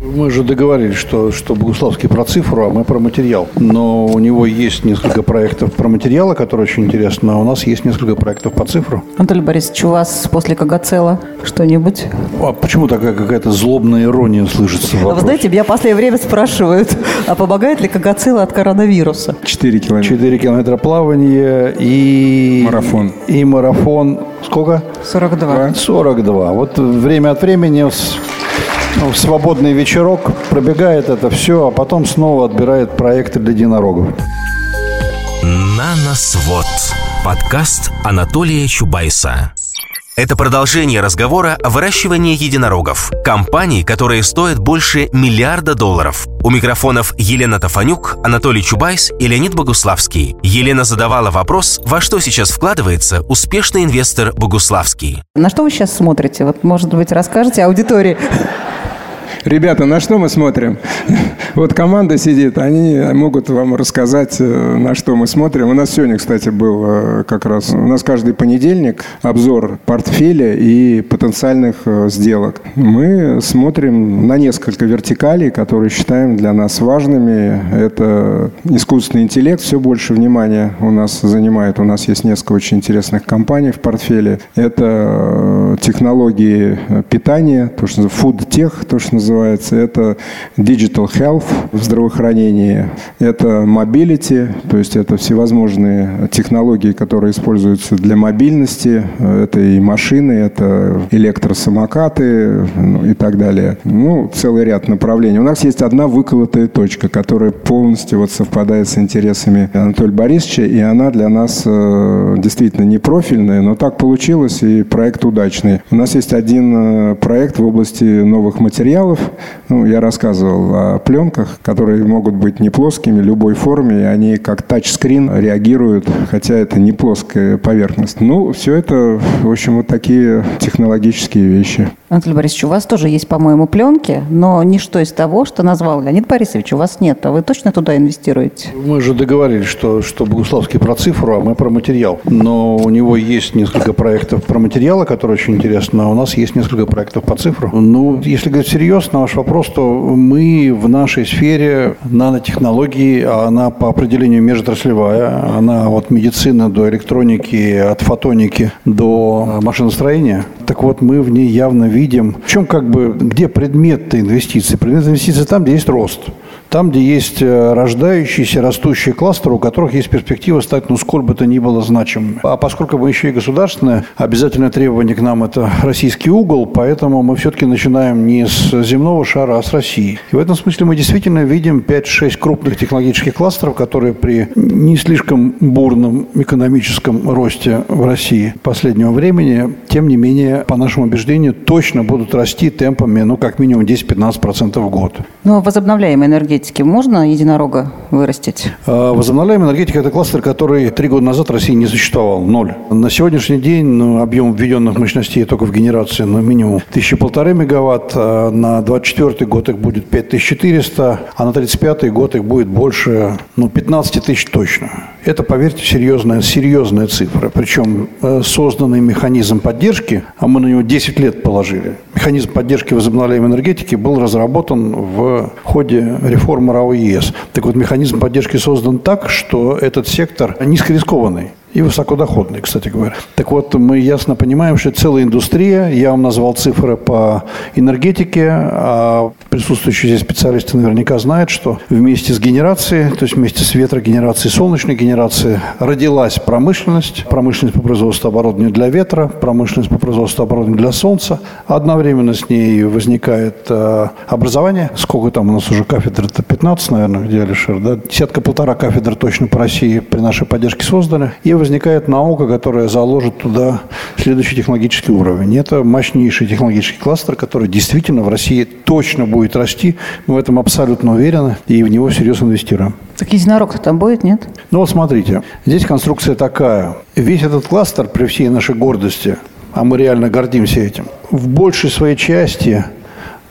Мы же договорились, что, что Богуславский про цифру, а мы про материал. Но у него есть несколько проектов про материалы, которые очень интересны, а у нас есть несколько проектов по цифру. Анатолий Борисович, у вас после Кагацела что-нибудь? А почему такая какая-то злобная ирония слышится в А вы знаете, меня в последнее время спрашивают, а помогает ли Кагацела от коронавируса? 4 километра. 4 километра плавания и... Марафон. И марафон. Сколько? 42. 42. Вот время от времени в свободный вечерок пробегает это все, а потом снова отбирает проекты для единорогов. Наносвод. Подкаст Анатолия Чубайса. Это продолжение разговора о выращивании единорогов. Компаний, которые стоят больше миллиарда долларов. У микрофонов Елена Тафанюк, Анатолий Чубайс и Леонид Богуславский. Елена задавала вопрос, во что сейчас вкладывается успешный инвестор Богуславский. На что вы сейчас смотрите? Вот, может быть, расскажете аудитории? Ребята, на что мы смотрим? Вот команда сидит, они могут вам рассказать, э, на что мы смотрим. У нас сегодня, кстати, был э, как раз, у нас каждый понедельник обзор портфеля и потенциальных э, сделок. Мы смотрим на несколько вертикалей, которые считаем для нас важными. Это искусственный интеллект, все больше внимания у нас занимает. У нас есть несколько очень интересных компаний в портфеле. Это технологии питания, то, что food tech, то, что называется называется. Это digital health в здравоохранении. Это mobility, то есть это всевозможные технологии, которые используются для мобильности. Это и машины, это электросамокаты ну, и так далее. Ну, целый ряд направлений. У нас есть одна выколотая точка, которая полностью вот совпадает с интересами Анатолия Борисовича, и она для нас э, действительно не профильная, но так получилось, и проект удачный. У нас есть один э, проект в области новых материалов, ну, я рассказывал о пленках, которые могут быть не плоскими, любой форме, и они как тачскрин реагируют, хотя это не плоская поверхность. Ну, все это, в общем, вот такие технологические вещи. Анатолий Борисович, у вас тоже есть, по-моему, пленки, но ничто из того, что назвал Леонид Борисович, у вас нет. А вы точно туда инвестируете? Мы же договорились, что, что Богуславский про цифру, а мы про материал. Но у него есть несколько проектов про материалы, которые очень интересны, а у нас есть несколько проектов по цифру. Ну, если говорить серьезно, ваш вопрос, то мы в нашей сфере нанотехнологии, а она по определению межотраслевая, она от медицины до электроники, от фотоники до машиностроения. Так вот, мы в ней явно видим, в чем как бы, где предмет инвестиций? Предмет инвестиций там, где есть рост. Там, где есть э, рождающиеся, растущие кластеры, у которых есть перспектива стать, ну, сколь бы то ни было значимыми. А поскольку мы еще и государственное, обязательное требование к нам – это российский угол, поэтому мы все-таки начинаем не с земного шара, а с России. И в этом смысле мы действительно видим 5-6 крупных технологических кластеров, которые при не слишком бурном экономическом росте в России последнего времени, тем не менее, по нашему убеждению, точно будут расти темпами, ну, как минимум 10-15% в год. Ну, возобновляемая энергетика энергетики можно единорога вырастить? А, возобновляемая энергетика – это кластер, который три года назад в России не существовал. Ноль. На сегодняшний день ну, объем введенных мощностей только в генерации ну, минимум тысячи полторы мегаватт. А на 24 год их будет 5400, а на 35 год их будет больше ну, 15 тысяч точно. Это, поверьте, серьезная, серьезная цифра. Причем э, созданный механизм поддержки, а мы на него 10 лет положили, механизм поддержки возобновляемой энергетики был разработан в ходе реформы РАО ЕС. Так вот, механизм поддержки создан так, что этот сектор низкорискованный и высокодоходный, кстати говоря. Так вот, мы ясно понимаем, что целая индустрия, я вам назвал цифры по энергетике, а присутствующие здесь специалисты наверняка знают, что вместе с генерацией, то есть вместе с ветрогенерацией, солнечной генерацией, родилась промышленность, промышленность по производству оборудования для ветра, промышленность по производству оборудования для солнца. Одновременно с ней возникает э, образование. Сколько там у нас уже кафедр? Это 15, наверное, где Алишер, да? Десятка-полтора кафедр точно по России при нашей поддержке созданы. И возникает наука, которая заложит туда следующий технологический уровень. Это мощнейший технологический кластер, который действительно в России точно будет расти. Мы в этом абсолютно уверены и в него серьезно инвестируем. Так единорог там будет, нет? Ну вот смотрите, здесь конструкция такая. Весь этот кластер при всей нашей гордости, а мы реально гордимся этим, в большей своей части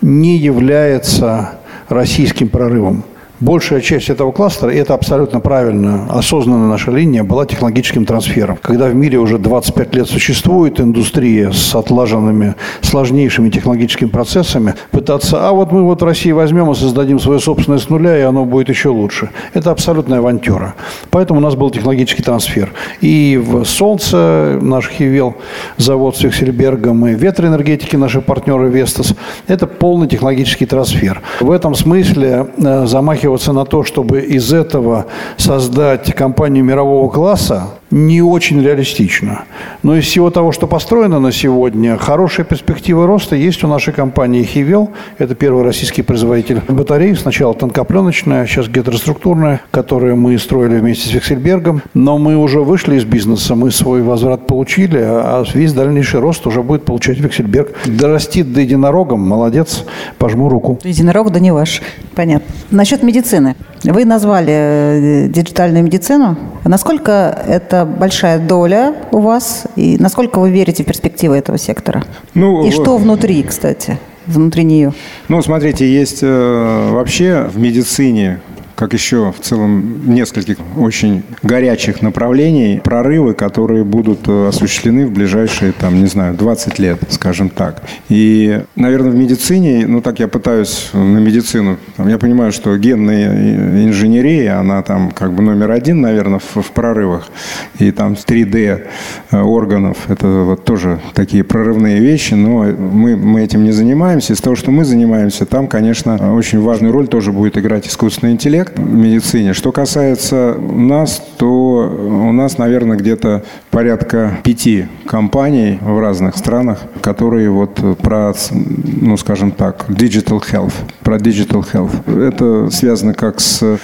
не является российским прорывом. Большая часть этого кластера, и это абсолютно правильно, осознанная наша линия, была технологическим трансфером. Когда в мире уже 25 лет существует индустрия с отлаженными сложнейшими технологическими процессами, пытаться, а вот мы вот в России возьмем и создадим свое собственное с нуля, и оно будет еще лучше. Это абсолютная авантюра. Поэтому у нас был технологический трансфер. И в Солнце наш Хивел, завод с Фиксельбергом, и ветроэнергетики наши партнеры Вестас, это полный технологический трансфер. В этом смысле э, замахиваться на то, чтобы из этого создать компанию мирового класса, не очень реалистично. Но из всего того, что построено на сегодня, хорошая перспектива роста есть у нашей компании «Хивел». Это первый российский производитель батарей. Сначала тонкопленочная, сейчас гетероструктурная, которую мы строили вместе с Вексельбергом. Но мы уже вышли из бизнеса, мы свой возврат получили, а весь дальнейший рост уже будет получать Вексельберг. Дорастит до единорогом, молодец, пожму руку. Единорог да не ваш. Понятно. Насчет медицины. Вы назвали э, диджитальную медицину. Насколько это большая доля у вас? И насколько вы верите в перспективы этого сектора? Ну, и что внутри, кстати, внутри нее? Ну, смотрите, есть э, вообще в медицине как еще в целом нескольких очень горячих направлений, прорывы, которые будут э, осуществлены в ближайшие, там, не знаю, 20 лет, скажем так. И, наверное, в медицине, ну так я пытаюсь на медицину, там, я понимаю, что генная инженерия, она там как бы номер один, наверное, в, в прорывах. И там 3D э, органов, это вот тоже такие прорывные вещи, но мы, мы этим не занимаемся. Из того, что мы занимаемся, там, конечно, очень важную роль тоже будет играть искусственный интеллект, человек в медицине. Что касается нас, то у нас, наверное, где-то порядка пяти компаний в разных странах, которые вот про, ну, скажем так, digital health, про digital health. Это связано как с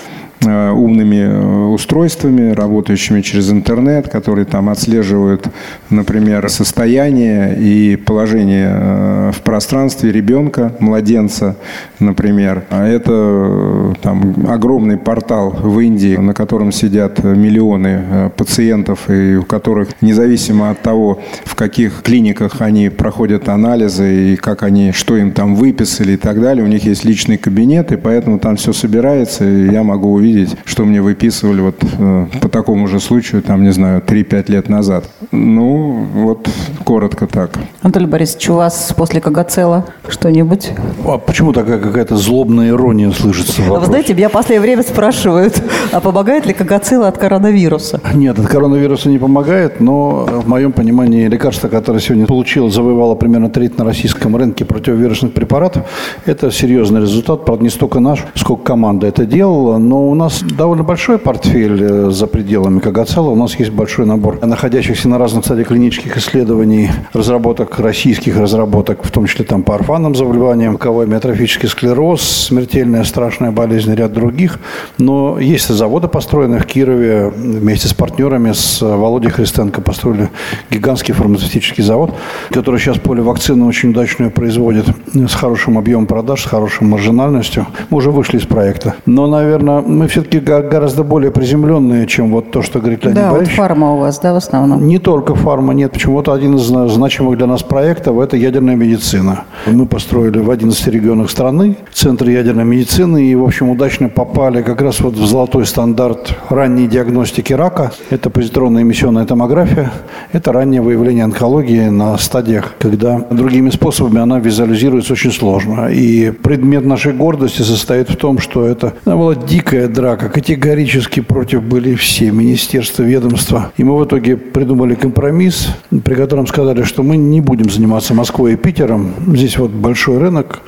умными э, устройствами, работающими через интернет, которые там отслеживают, например, состояние и положение э, в пространстве ребенка, младенца, например. А это там огромный портал в Индии, на котором сидят миллионы пациентов, и у которых, независимо от того, в каких клиниках они проходят анализы и как они, что им там выписали и так далее, у них есть личный кабинет, и поэтому там все собирается, и я могу увидеть увидеть, что мне выписывали вот э, по такому же случаю, там, не знаю, 3-5 лет назад. Ну, вот коротко так. Анатолий Борисович, у вас после Кагацела что-нибудь? А почему такая какая-то злобная ирония слышится? А вы знаете, меня в последнее время спрашивают, а помогает ли Кагацела от коронавируса? Нет, от коронавируса не помогает, но в моем понимании лекарство, которое сегодня получило, завоевало примерно треть на российском рынке противовирусных препаратов, это серьезный результат. Правда, не столько наш, сколько команда это делала, но у нас довольно большой портфель э, за пределами Кагацела. У нас есть большой набор находящихся на разных стадиях клинических исследований, разработок, российских разработок, в том числе там по орфанным заболеваниям, ковой миотрофический склероз, смертельная страшная болезнь, ряд других. Но есть заводы, построенные в Кирове вместе с партнерами, с Володей Христенко построили гигантский фармацевтический завод, который сейчас поле вакцины очень удачную производит с хорошим объемом продаж, с хорошей маржинальностью. Мы уже вышли из проекта. Но, наверное, мы мы все-таки гораздо более приземленные, чем вот то, что говорит Леонид да, Борисович. вот фарма у вас, да, в основном? Не только фарма, нет. Почему-то один из значимых для нас проектов – это ядерная медицина. Мы построили в 11 регионах страны центр ядерной медицины и, в общем, удачно попали как раз вот в золотой стандарт ранней диагностики рака. Это позитронная эмиссионная томография. Это раннее выявление онкологии на стадиях, когда другими способами она визуализируется очень сложно. И предмет нашей гордости состоит в том, что это была дикая драка. Категорически против были все министерства, ведомства. И мы в итоге придумали компромисс, при котором сказали, что мы не будем заниматься Москвой и Питером. Здесь вот большой рынок,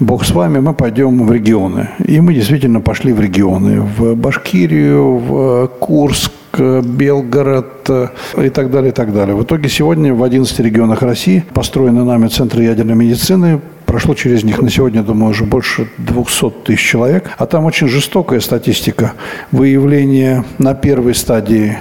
бог с вами, мы пойдем в регионы. И мы действительно пошли в регионы. В Башкирию, в Курск, Белгород э, и так далее, и так далее. В итоге сегодня в 11 регионах России построены нами центры ядерной медицины, Прошло через них на сегодня, думаю, уже больше 200 тысяч человек. А там очень жестокая статистика. Выявление на первой стадии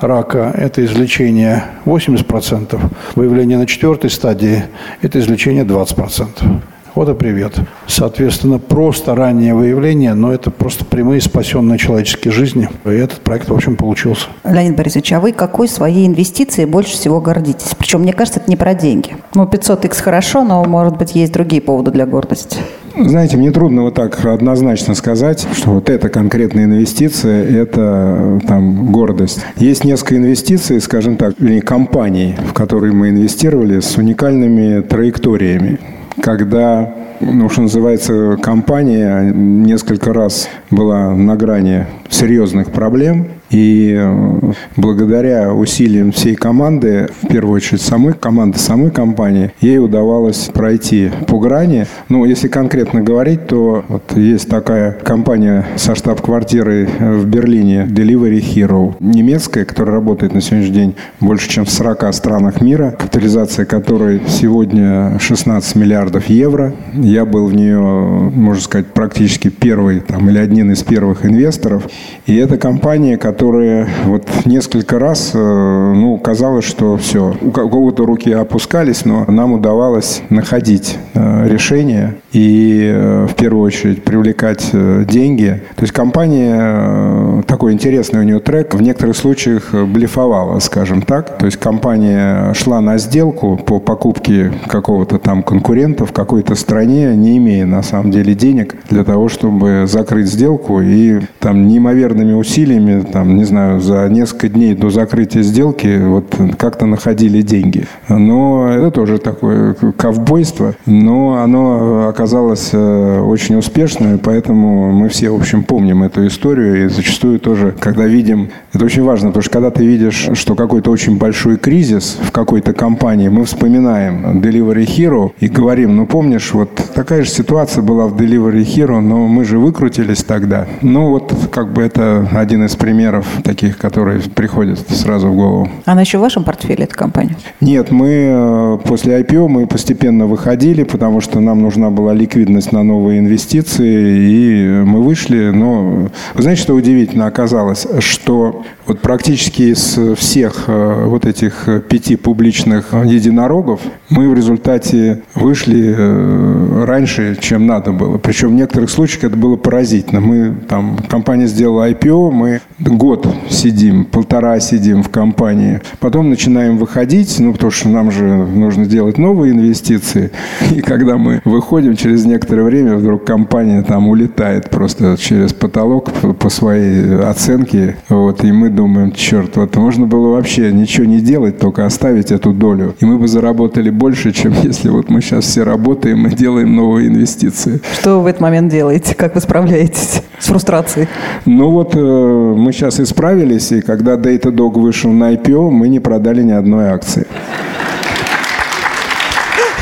рака – это излечение 80%. Выявление на четвертой стадии – это излечение 20%. Вот и привет. Соответственно, просто раннее выявление, но это просто прямые спасенные человеческие жизни. И этот проект, в общем, получился. Леонид Борисович, а вы какой своей инвестицией больше всего гордитесь? Причем, мне кажется, это не про деньги. Ну, 500 x хорошо, но, может быть, есть другие поводы для гордости. Знаете, мне трудно вот так однозначно сказать, что вот эта конкретная инвестиция – это там гордость. Есть несколько инвестиций, скажем так, или компаний, в которые мы инвестировали с уникальными траекториями. Когда ну, что называется, компания несколько раз была на грани серьезных проблем, и э, благодаря усилиям всей команды, в первую очередь самой команды, самой компании, ей удавалось пройти по грани. Ну, если конкретно говорить, то вот есть такая компания со штаб-квартирой в Берлине Delivery Hero, немецкая, которая работает на сегодняшний день больше, чем в 40 странах мира, капитализация которой сегодня 16 миллиардов евро. Я был в нее, можно сказать, практически первый там, или один из первых инвесторов. И это компания, которая которые вот несколько раз, э, ну, казалось, что все, у кого-то руки опускались, но нам удавалось находить э, решение и э, в первую очередь привлекать деньги. То есть компания, такой интересный у нее трек, в некоторых случаях блефовала, скажем так. То есть компания шла на сделку по покупке какого-то там конкурента в какой-то стране, не имея на самом деле денег для того, чтобы закрыть сделку и там неимоверными усилиями там не знаю, за несколько дней до закрытия сделки вот как-то находили деньги. Но это тоже такое ковбойство, но оно оказалось э, очень успешным, поэтому мы все, в общем, помним эту историю и зачастую тоже, когда видим, это очень важно, потому что когда ты видишь, что какой-то очень большой кризис в какой-то компании, мы вспоминаем Delivery Hero и говорим, ну помнишь, вот такая же ситуация была в Delivery Hero, но мы же выкрутились тогда. Ну вот как бы это один из примеров примеров таких, которые приходят сразу в голову. Она еще в вашем портфеле, эта компания? Нет, мы э, после IPO мы постепенно выходили, потому что нам нужна была ликвидность на новые инвестиции, и мы вышли. Но вы знаете, что удивительно оказалось, что вот практически из всех э, вот этих пяти публичных единорогов мы в результате вышли э, раньше, чем надо было. Причем в некоторых случаях это было поразительно. Мы там, компания сделала IPO, мы год сидим, полтора сидим в компании, потом начинаем выходить, ну, потому что нам же нужно делать новые инвестиции. И когда мы выходим, через некоторое время вдруг компания там улетает просто через потолок по своей оценке. Вот, и мы думаем, черт, вот можно было вообще ничего не делать, только оставить эту долю. И мы бы заработали больше, чем если вот мы сейчас все работаем и делаем новые инвестиции. Что вы в этот момент делаете? Как вы справляетесь с фрустрацией? Ну вот э, мы сейчас исправились, и когда Datadog вышел на IPO, мы не продали ни одной акции.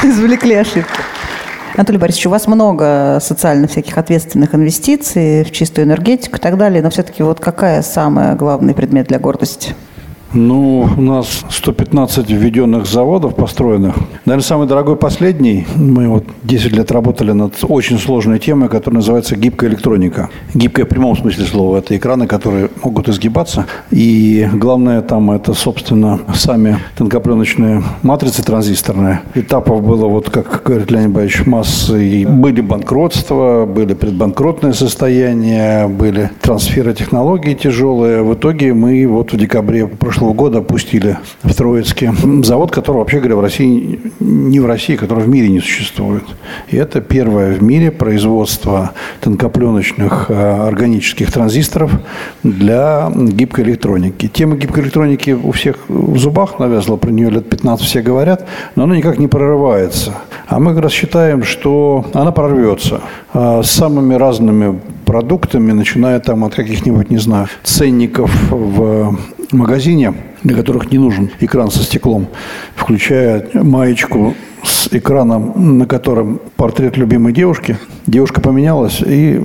Извлекли ошибку. Анатолий Борисович, у вас много социально всяких ответственных инвестиций в чистую энергетику и так далее, но все-таки вот какая самая главный предмет для гордости? Ну, у нас 115 введенных заводов построенных. Наверное, самый дорогой последний. Мы вот 10 лет работали над очень сложной темой, которая называется гибкая электроника. Гибкая в прямом смысле слова. Это экраны, которые могут изгибаться. И главное там это, собственно, сами тонкопленочные матрицы транзисторные. Этапов было, вот как говорит Леонид Борисович, массы. И были банкротства, были предбанкротные состояния, были трансферы технологий тяжелые. В итоге мы вот в декабре прошлого прошлого года пустили в Троицке завод, который, вообще говоря, в России, не в России, который в мире не существует. И это первое в мире производство тонкопленочных э, органических транзисторов для гибкой электроники. Тема гибкой электроники у всех в зубах навязла, про нее лет 15 все говорят, но она никак не прорывается. А мы как раз считаем, что она прорвется с самыми разными продуктами, начиная там от каких-нибудь, не знаю, ценников в магазине, для которых не нужен экран со стеклом, включая маечку с экраном, на котором портрет любимой девушки. Девушка поменялась, и,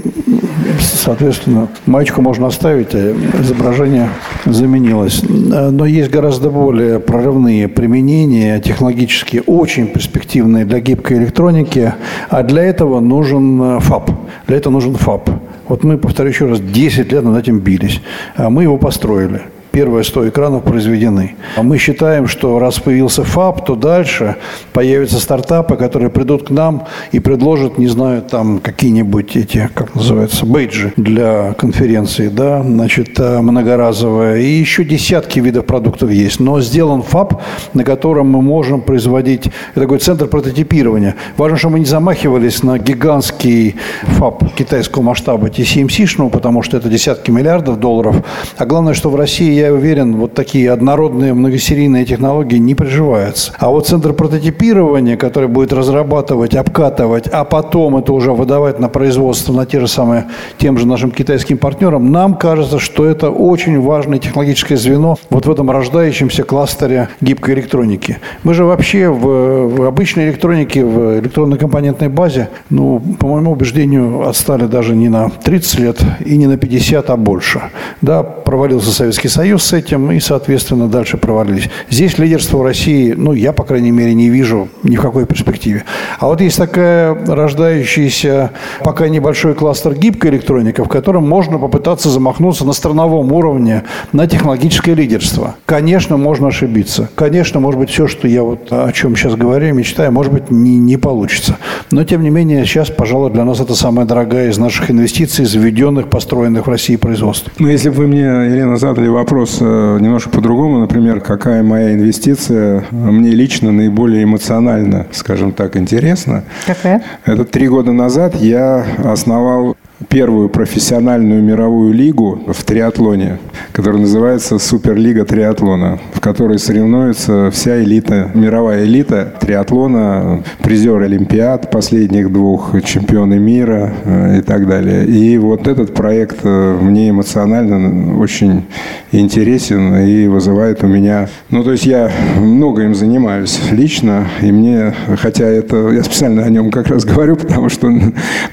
соответственно, маечку можно оставить, а изображение заменилось. Но есть гораздо более прорывные применения, технологически очень перспективные для гибкой электроники, а для этого нужен ФАП. Для этого нужен ФАП. Вот мы, повторю еще раз, 10 лет над этим бились. А мы его построили. Первые 100 экранов произведены. А мы считаем, что раз появился ФАП, то дальше появятся стартапы, которые придут к нам и предложат, не знаю, там какие-нибудь эти, как называется, бейджи для конференции, да, значит, э, многоразовые. И еще десятки видов продуктов есть. Но сделан ФАП, на котором мы можем производить, это такой центр прототипирования. Важно, чтобы мы не замахивались на гигантский ФАП китайского масштаба TCMC, ну, потому что это десятки миллиардов долларов. А главное, что в России, я уверен, вот такие однородные многосерийные технологии не приживаются. А вот центр прототипирования, который будет разрабатывать, обкатывать, а потом это уже выдавать на производство на те же самые, тем же нашим китайским партнерам, нам кажется, что это очень важное технологическое звено вот в этом рождающемся кластере гибкой электроники. Мы же вообще в, в обычной электронике, в электронной компонентной базе, ну, по моему убеждению, отстали даже не на 30 лет и не на 50, а больше. Да, провалился Советский Союз с этим, и, соответственно, дальше провалились. Здесь лидерство России, ну, я, по крайней мере, не вижу ни в какой перспективе. А вот есть такая рождающаяся пока небольшой кластер гибкой электроники, в котором можно попытаться замахнуться на страновом уровне на технологическое лидерство. Конечно, можно ошибиться. Конечно, может быть, все, что я вот о чем сейчас говорю, мечтаю, может быть, не, не получится. Но, тем не менее, сейчас, пожалуй, для нас это самая дорогая из наших инвестиций, заведенных, построенных в России производств. Ну, если бы вы мне, Елена, задали вопрос э, немножко по-другому, например, какая моя инвестиция мне лично наиболее эмоционально, скажем так, интересна. Какая? Это три года назад я основал первую профессиональную мировую лигу в триатлоне, которая называется Суперлига триатлона, в которой соревнуется вся элита, мировая элита триатлона, призер Олимпиад последних двух, чемпионы мира э, и так далее. И вот этот проект э, мне эмоционально очень интересен и вызывает у меня... Ну, то есть я много им занимаюсь лично, и мне, хотя это... Я специально о нем как раз говорю, потому что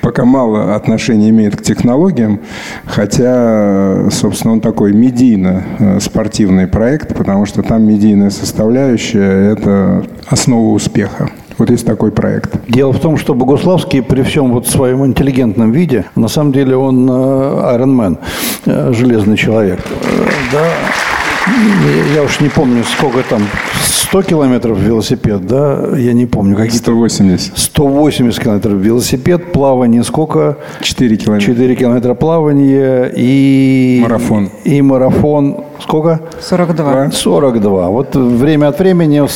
пока мало отношений имеет к технологиям, хотя, собственно, он такой медийно-спортивный проект, потому что там медийная составляющая – это основа успеха. Вот есть такой проект. Дело в том, что Богуславский при всем вот своем интеллигентном виде, на самом деле он Iron э, э, железный человек. Э, да, я уж не помню, сколько там, 100 километров велосипед, да? Я не помню. Какие 180. 180 километров велосипед, плавание сколько? 4 километра. 4 километра плавания и... Марафон. И марафон сколько? 42. 42. Вот время от времени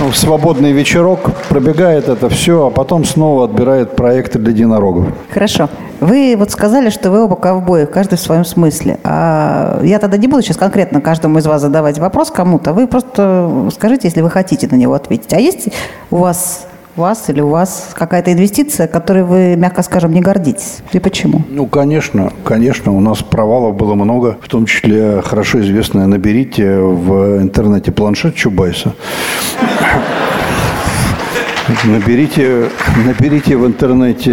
ну, в свободный вечерок пробегает это все, а потом снова отбирает проекты для единорогов. Хорошо. Вы вот сказали, что вы оба ковбои, каждый в своем смысле. А я тогда не буду сейчас конкретно каждому из вас задавать вопрос кому-то. Вы просто скажите, если вы хотите на него ответить. А есть у вас вас или у вас какая-то инвестиция, которой вы, мягко скажем, не гордитесь? И почему? Ну, конечно, конечно. У нас провалов было много, в том числе хорошо известное «Наберите» в интернете планшет Чубайса. Наберите, наберите в интернете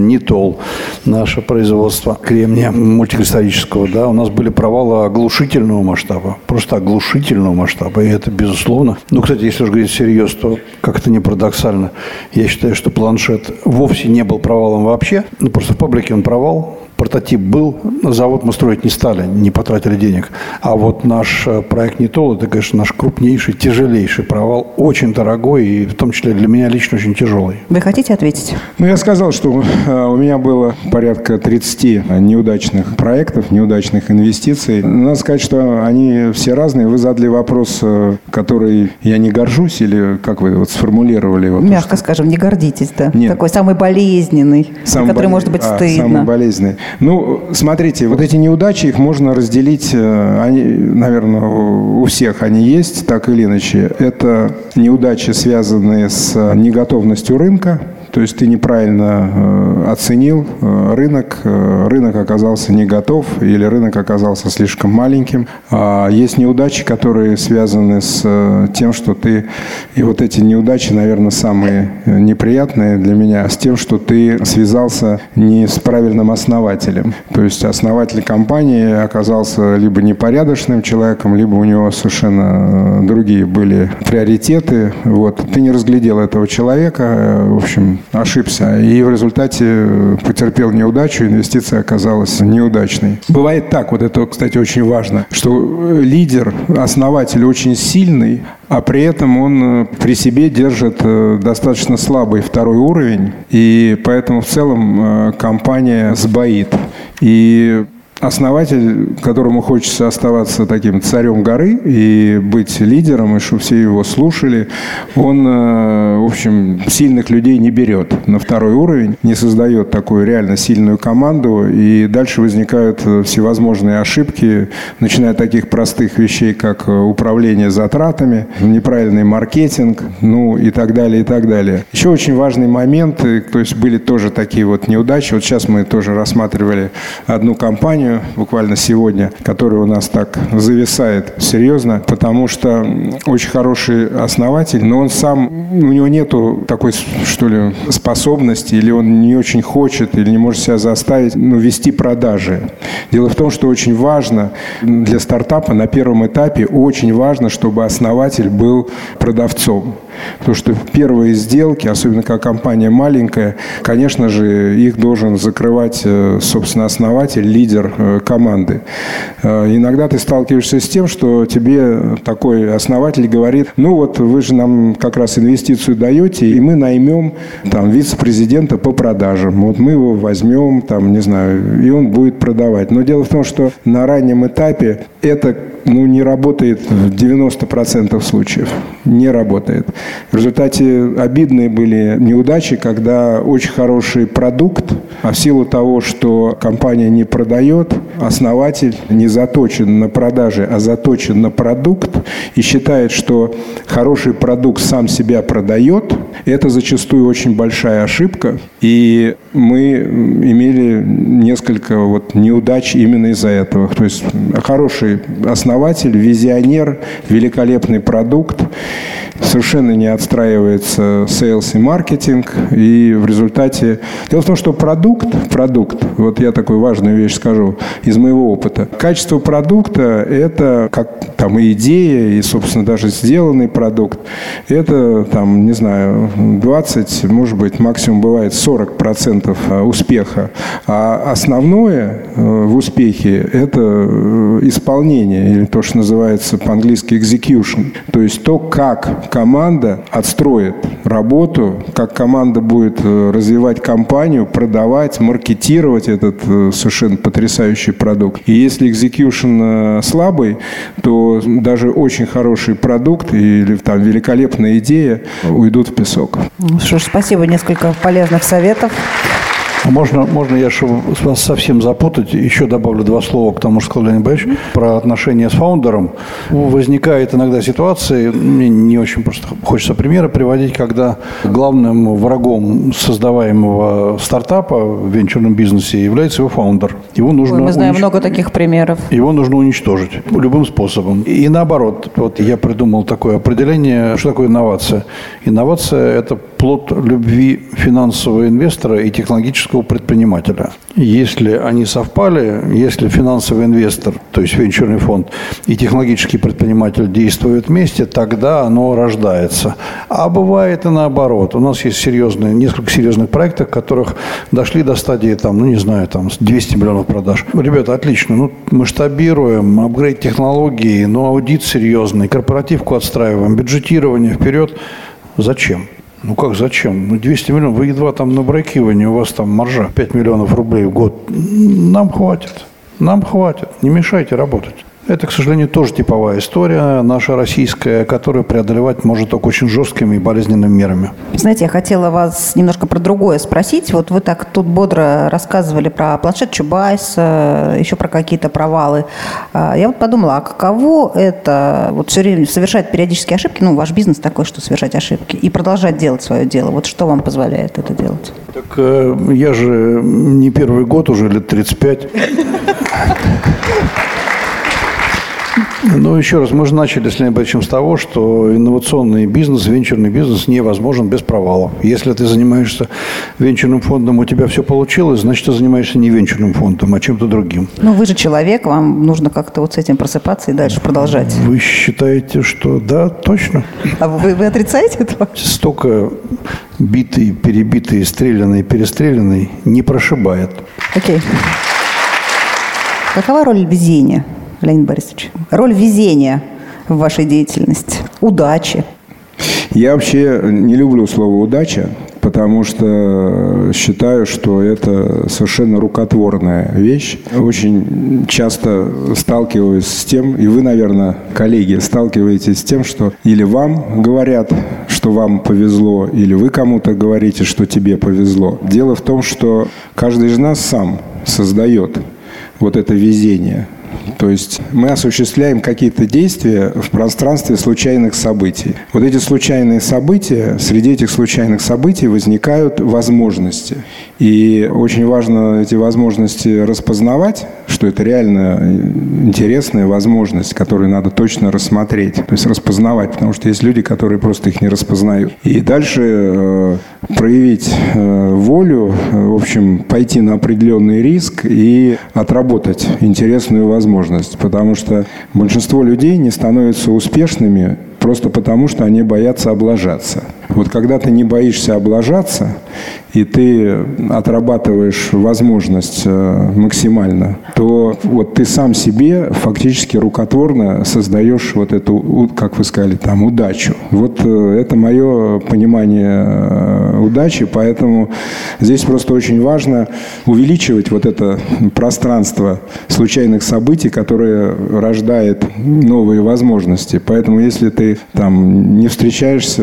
НИТОЛ, наше производство кремния мультикристаллического. Да, у нас были провалы оглушительного масштаба, просто оглушительного масштаба, и это безусловно. Ну, кстати, если уж говорить всерьез, то как-то не парадоксально. Я считаю, что планшет вовсе не был провалом вообще, ну, просто в паблике он провал, прототип был, завод мы строить не стали, не потратили денег. А вот наш э, проект «Нитол» – это, конечно, наш крупнейший, тяжелейший провал, очень дорогой и в том числе для меня лично очень тяжелый. Вы хотите ответить? Ну, я сказал, что э, у меня было порядка 30 неудачных проектов, неудачных инвестиций. Надо сказать, что они все разные. Вы задали вопрос, э, который я не горжусь, или как вы вот сформулировали его? Мягко что... скажем, не гордитесь, да? Нет. Такой самый болезненный, самый который болез... может быть а, стыдно. Самый болезненный. Ну, смотрите, вот эти неудачи, их можно разделить, э, они, наверное, у всех они есть, так или иначе. Это неудачи, связанные с неготовностью рынка, то есть ты неправильно э, оценил э, рынок, э, рынок оказался не готов или рынок оказался слишком маленьким. А есть неудачи, которые связаны с тем, что ты... И вот эти неудачи, наверное, самые неприятные для меня, с тем, что ты связался не с правильным основателем. То есть основатель компании оказался либо непорядочным человеком, либо у него совершенно другие были приоритеты. Вот. Ты не разглядел этого человека, в общем, ошибся. И в результате потерпел неудачу, инвестиция оказалась неудачной. Бывает так, вот это, кстати, очень важно, что лидер, основатель очень сильный, а при этом он при себе держит достаточно слабый второй уровень, и поэтому в целом компания сбоит. И основатель, которому хочется оставаться таким царем горы и быть лидером, и чтобы все его слушали, он, э, в общем, сильных людей не берет на второй уровень, не создает такую реально сильную команду, и дальше возникают э, всевозможные ошибки, начиная от таких простых вещей, как э, управление затратами, неправильный маркетинг, ну и так далее, и так далее. Еще очень важный момент, то есть были тоже такие вот неудачи. Вот сейчас мы тоже рассматривали одну компанию, буквально сегодня, который у нас так зависает серьезно, потому что очень хороший основатель, но он сам, у него нету такой, что ли, способности, или он не очень хочет, или не может себя заставить ну, вести продажи. Дело в том, что очень важно для стартапа на первом этапе, очень важно, чтобы основатель был продавцом. Потому что первые сделки, особенно когда компания маленькая, конечно же, их должен закрывать, э, собственно, основатель, лидер команды. Э, иногда ты сталкиваешься с тем, что тебе такой основатель говорит, ну вот вы же нам как раз инвестицию даете, и мы наймем там вице-президента по продажам. Вот мы его возьмем, там, не знаю, и он будет продавать. Но дело в том, что на раннем этапе это ну, не работает в 90% случаев. Не работает. В результате обидные были неудачи, когда очень хороший продукт, а в силу того, что компания не продает, основатель не заточен на продаже, а заточен на продукт и считает, что хороший продукт сам себя продает, это зачастую очень большая ошибка. И мы имели несколько вот неудач именно из-за этого. То есть хороший основатель, визионер, великолепный продукт, совершенно не отстраивается sales и маркетинг, и в результате... Дело в том, что продукт, продукт, вот я такую важную вещь скажу из моего опыта. Качество продукта – это как там и идея, и, собственно, даже сделанный продукт. Это, там, не знаю, 20, может быть, максимум бывает 40 процентов а, успеха. А основное э, в успехе – это э, исполнение, или то, что называется по-английски execution. То есть то, как команда отстроит работу, как команда будет э, развивать компанию, продавать, маркетировать этот э, совершенно потрясающий продукт. И если экзекьюшн э, слабый, то даже очень хороший продукт или там великолепная идея уйдут в песок. Ну что ж, спасибо, несколько полезных советов. А можно, можно я, чтобы вас совсем запутать, еще добавлю два слова к тому, что сказал Леонид Борисович, про отношения с фаундером. Возникает иногда ситуации, мне не очень просто хочется примеры приводить, когда главным врагом создаваемого стартапа в венчурном бизнесе является его фаундер. Его нужно Ой, мы знаем унич... много таких примеров. Его нужно уничтожить любым способом. И наоборот, вот я придумал такое определение, что такое инновация. Инновация – это плод любви финансового инвестора и технологического предпринимателя. Если они совпали, если финансовый инвестор, то есть венчурный фонд, и технологический предприниматель действуют вместе, тогда оно рождается. А бывает и наоборот. У нас есть серьезные, несколько серьезных проектов, которых дошли до стадии, там, ну не знаю, там 200 миллионов продаж. Ребята, отлично, ну масштабируем, апгрейд технологии, ну аудит серьезный, корпоративку отстраиваем, бюджетирование вперед. Зачем? Ну как, зачем? Ну 200 миллионов, вы едва там на брейкиване, у вас там маржа 5 миллионов рублей в год. Нам хватит, нам хватит, не мешайте работать. Это, к сожалению, тоже типовая история, наша российская, которую преодолевать может только очень жесткими и болезненными мерами. Знаете, я хотела вас немножко про другое спросить. Вот вы так тут бодро рассказывали про планшет Чубайса, еще про какие-то провалы. А, я вот подумала, а каково это вот все время совершать периодические ошибки, ну, ваш бизнес такой, что совершать ошибки, и продолжать делать свое дело. Вот что вам позволяет это делать? Так э, я же не первый год, уже лет 35. Ну, еще раз, мы же начали с Леонидом Борисовичем с того, что инновационный бизнес, венчурный бизнес невозможен без провалов. Если ты занимаешься венчурным фондом, у тебя все получилось, значит, ты занимаешься не венчурным фондом, а чем-то другим. Ну, вы же человек, вам нужно как-то вот с этим просыпаться и дальше продолжать. Вы считаете, что да, точно? А вы, вы отрицаете это? Столько битый, перебитый, стрелянный, перестрелянный не прошибает. Окей. Какова роль везения, Леонид Борисович? Роль везения в вашей деятельности, удачи. Я вообще не люблю слово «удача», потому что считаю, что это совершенно рукотворная вещь. Очень часто сталкиваюсь с тем, и вы, наверное, коллеги, сталкиваетесь с тем, что или вам говорят, что вам повезло, или вы кому-то говорите, что тебе повезло. Дело в том, что каждый из нас сам создает вот это везение. То есть мы осуществляем какие-то действия в пространстве случайных событий. Вот эти случайные события, среди этих случайных событий возникают возможности. И очень важно эти возможности распознавать, что это реально интересная возможность, которую надо точно рассмотреть, то есть распознавать, потому что есть люди, которые просто их не распознают. И дальше э, проявить э, волю, э, в общем, пойти на определенный риск и отработать интересную возможность, потому что большинство людей не становятся успешными просто потому, что они боятся облажаться. Вот когда ты не боишься облажаться, и ты отрабатываешь возможность э, максимально, то вот ты сам себе фактически рукотворно создаешь вот эту, как вы сказали, там, удачу. Вот э, это мое понимание э, удачи, поэтому здесь просто очень важно увеличивать вот это пространство случайных событий, которое рождает новые возможности. Поэтому если ты там не встречаешься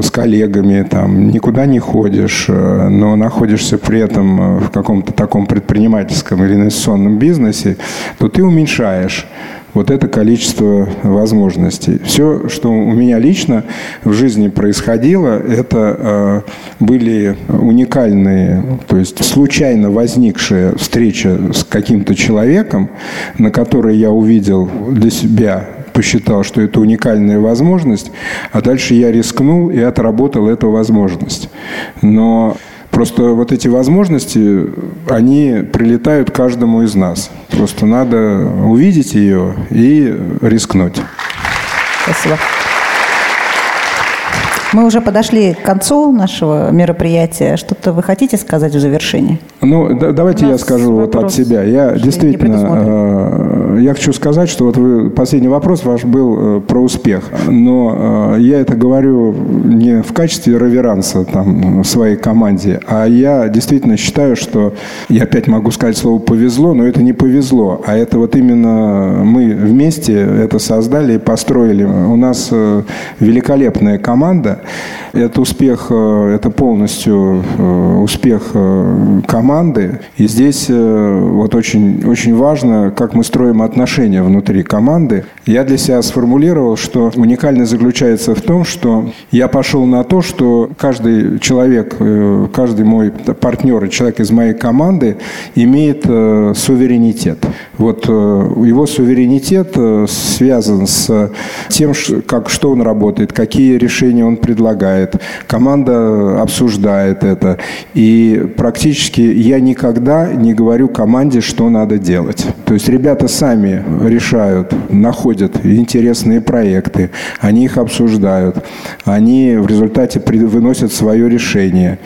с коллегами, там никуда не ходишь, но находишься при этом э, в каком-то таком предпринимательском или инвестиционном бизнесе, то ты уменьшаешь вот это количество возможностей. Все, что у меня лично в жизни происходило, это э, были уникальные, то есть случайно возникшая встреча с каким-то человеком, на которой я увидел для себя посчитал, что это уникальная возможность, а дальше я рискнул и отработал эту возможность. Но Просто вот эти возможности, они прилетают каждому из нас. Просто надо увидеть ее и рискнуть. Спасибо. Мы уже подошли к концу нашего мероприятия. Что-то вы хотите сказать в завершении? Ну, да, давайте я скажу вот от себя. Я действительно, э, я хочу сказать, что вот вы, последний вопрос ваш был э, про успех. Но э, я это говорю не в качестве реверанса там, своей команде, а я действительно считаю, что, я опять могу сказать слово «повезло», но это не повезло, а это вот именно мы вместе это создали и построили. У нас э, великолепная команда, это успех, э, это полностью э, успех э, команды. И здесь вот очень, очень важно, как мы строим отношения внутри команды. Я для себя сформулировал, что уникальность заключается в том, что я пошел на то, что каждый человек, каждый мой партнер и человек из моей команды имеет суверенитет. Вот его суверенитет связан с тем, как, что он работает, какие решения он принимает предлагает, команда обсуждает это. И практически я никогда не говорю команде, что надо делать. То есть ребята сами решают, находят интересные проекты, они их обсуждают, они в результате выносят свое решение.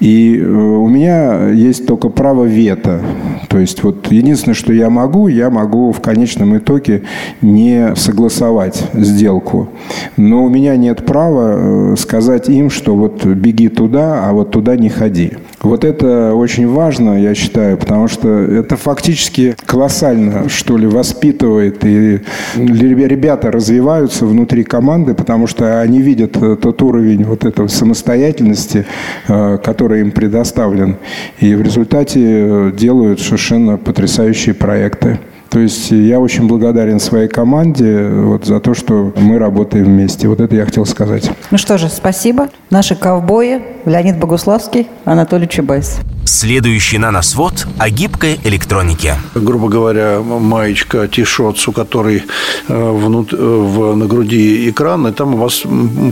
И э, у меня есть только право вето. То есть вот единственное, что я могу, я могу в конечном итоге не согласовать сделку. Но у меня нет права э, сказать им, что вот беги туда, а вот туда не ходи. Вот это очень важно, я считаю, потому что это фактически колоссально, что ли, воспитывает. И ребята развиваются внутри команды, потому что они видят тот уровень вот этого самостоятельности, э, который им предоставлен. И в результате делают совершенно потрясающие проекты. То есть я очень благодарен своей команде вот, за то, что мы работаем вместе. Вот это я хотел сказать. Ну что же, спасибо. Наши ковбои Леонид Богуславский, Анатолий Чубайс. Следующий наносвод о гибкой электронике. Грубо говоря, маечка, тишот, у которой э, внут, э, в, на груди экран, и там у вас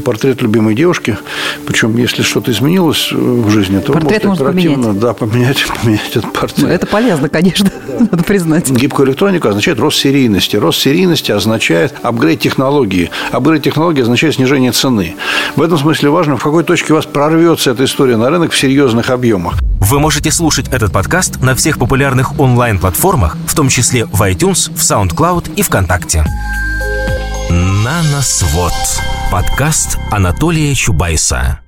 портрет любимой девушки. Причем, если что-то изменилось в жизни, то портрет можно оперативно поменять. Да, поменять, поменять этот портрет. Ну, это полезно, конечно, надо признать. Гибкая электроника означает рост серийности. Рост серийности означает апгрейд технологии. Апгрейд технологии означает снижение цены. В этом смысле важно, в какой точке у вас прорвется эта история на рынок в серьезных объемах. Вы можете слушать этот подкаст на всех популярных онлайн-платформах, в том числе в iTunes, в SoundCloud и ВКонтакте. Наносвод. Подкаст Анатолия Чубайса.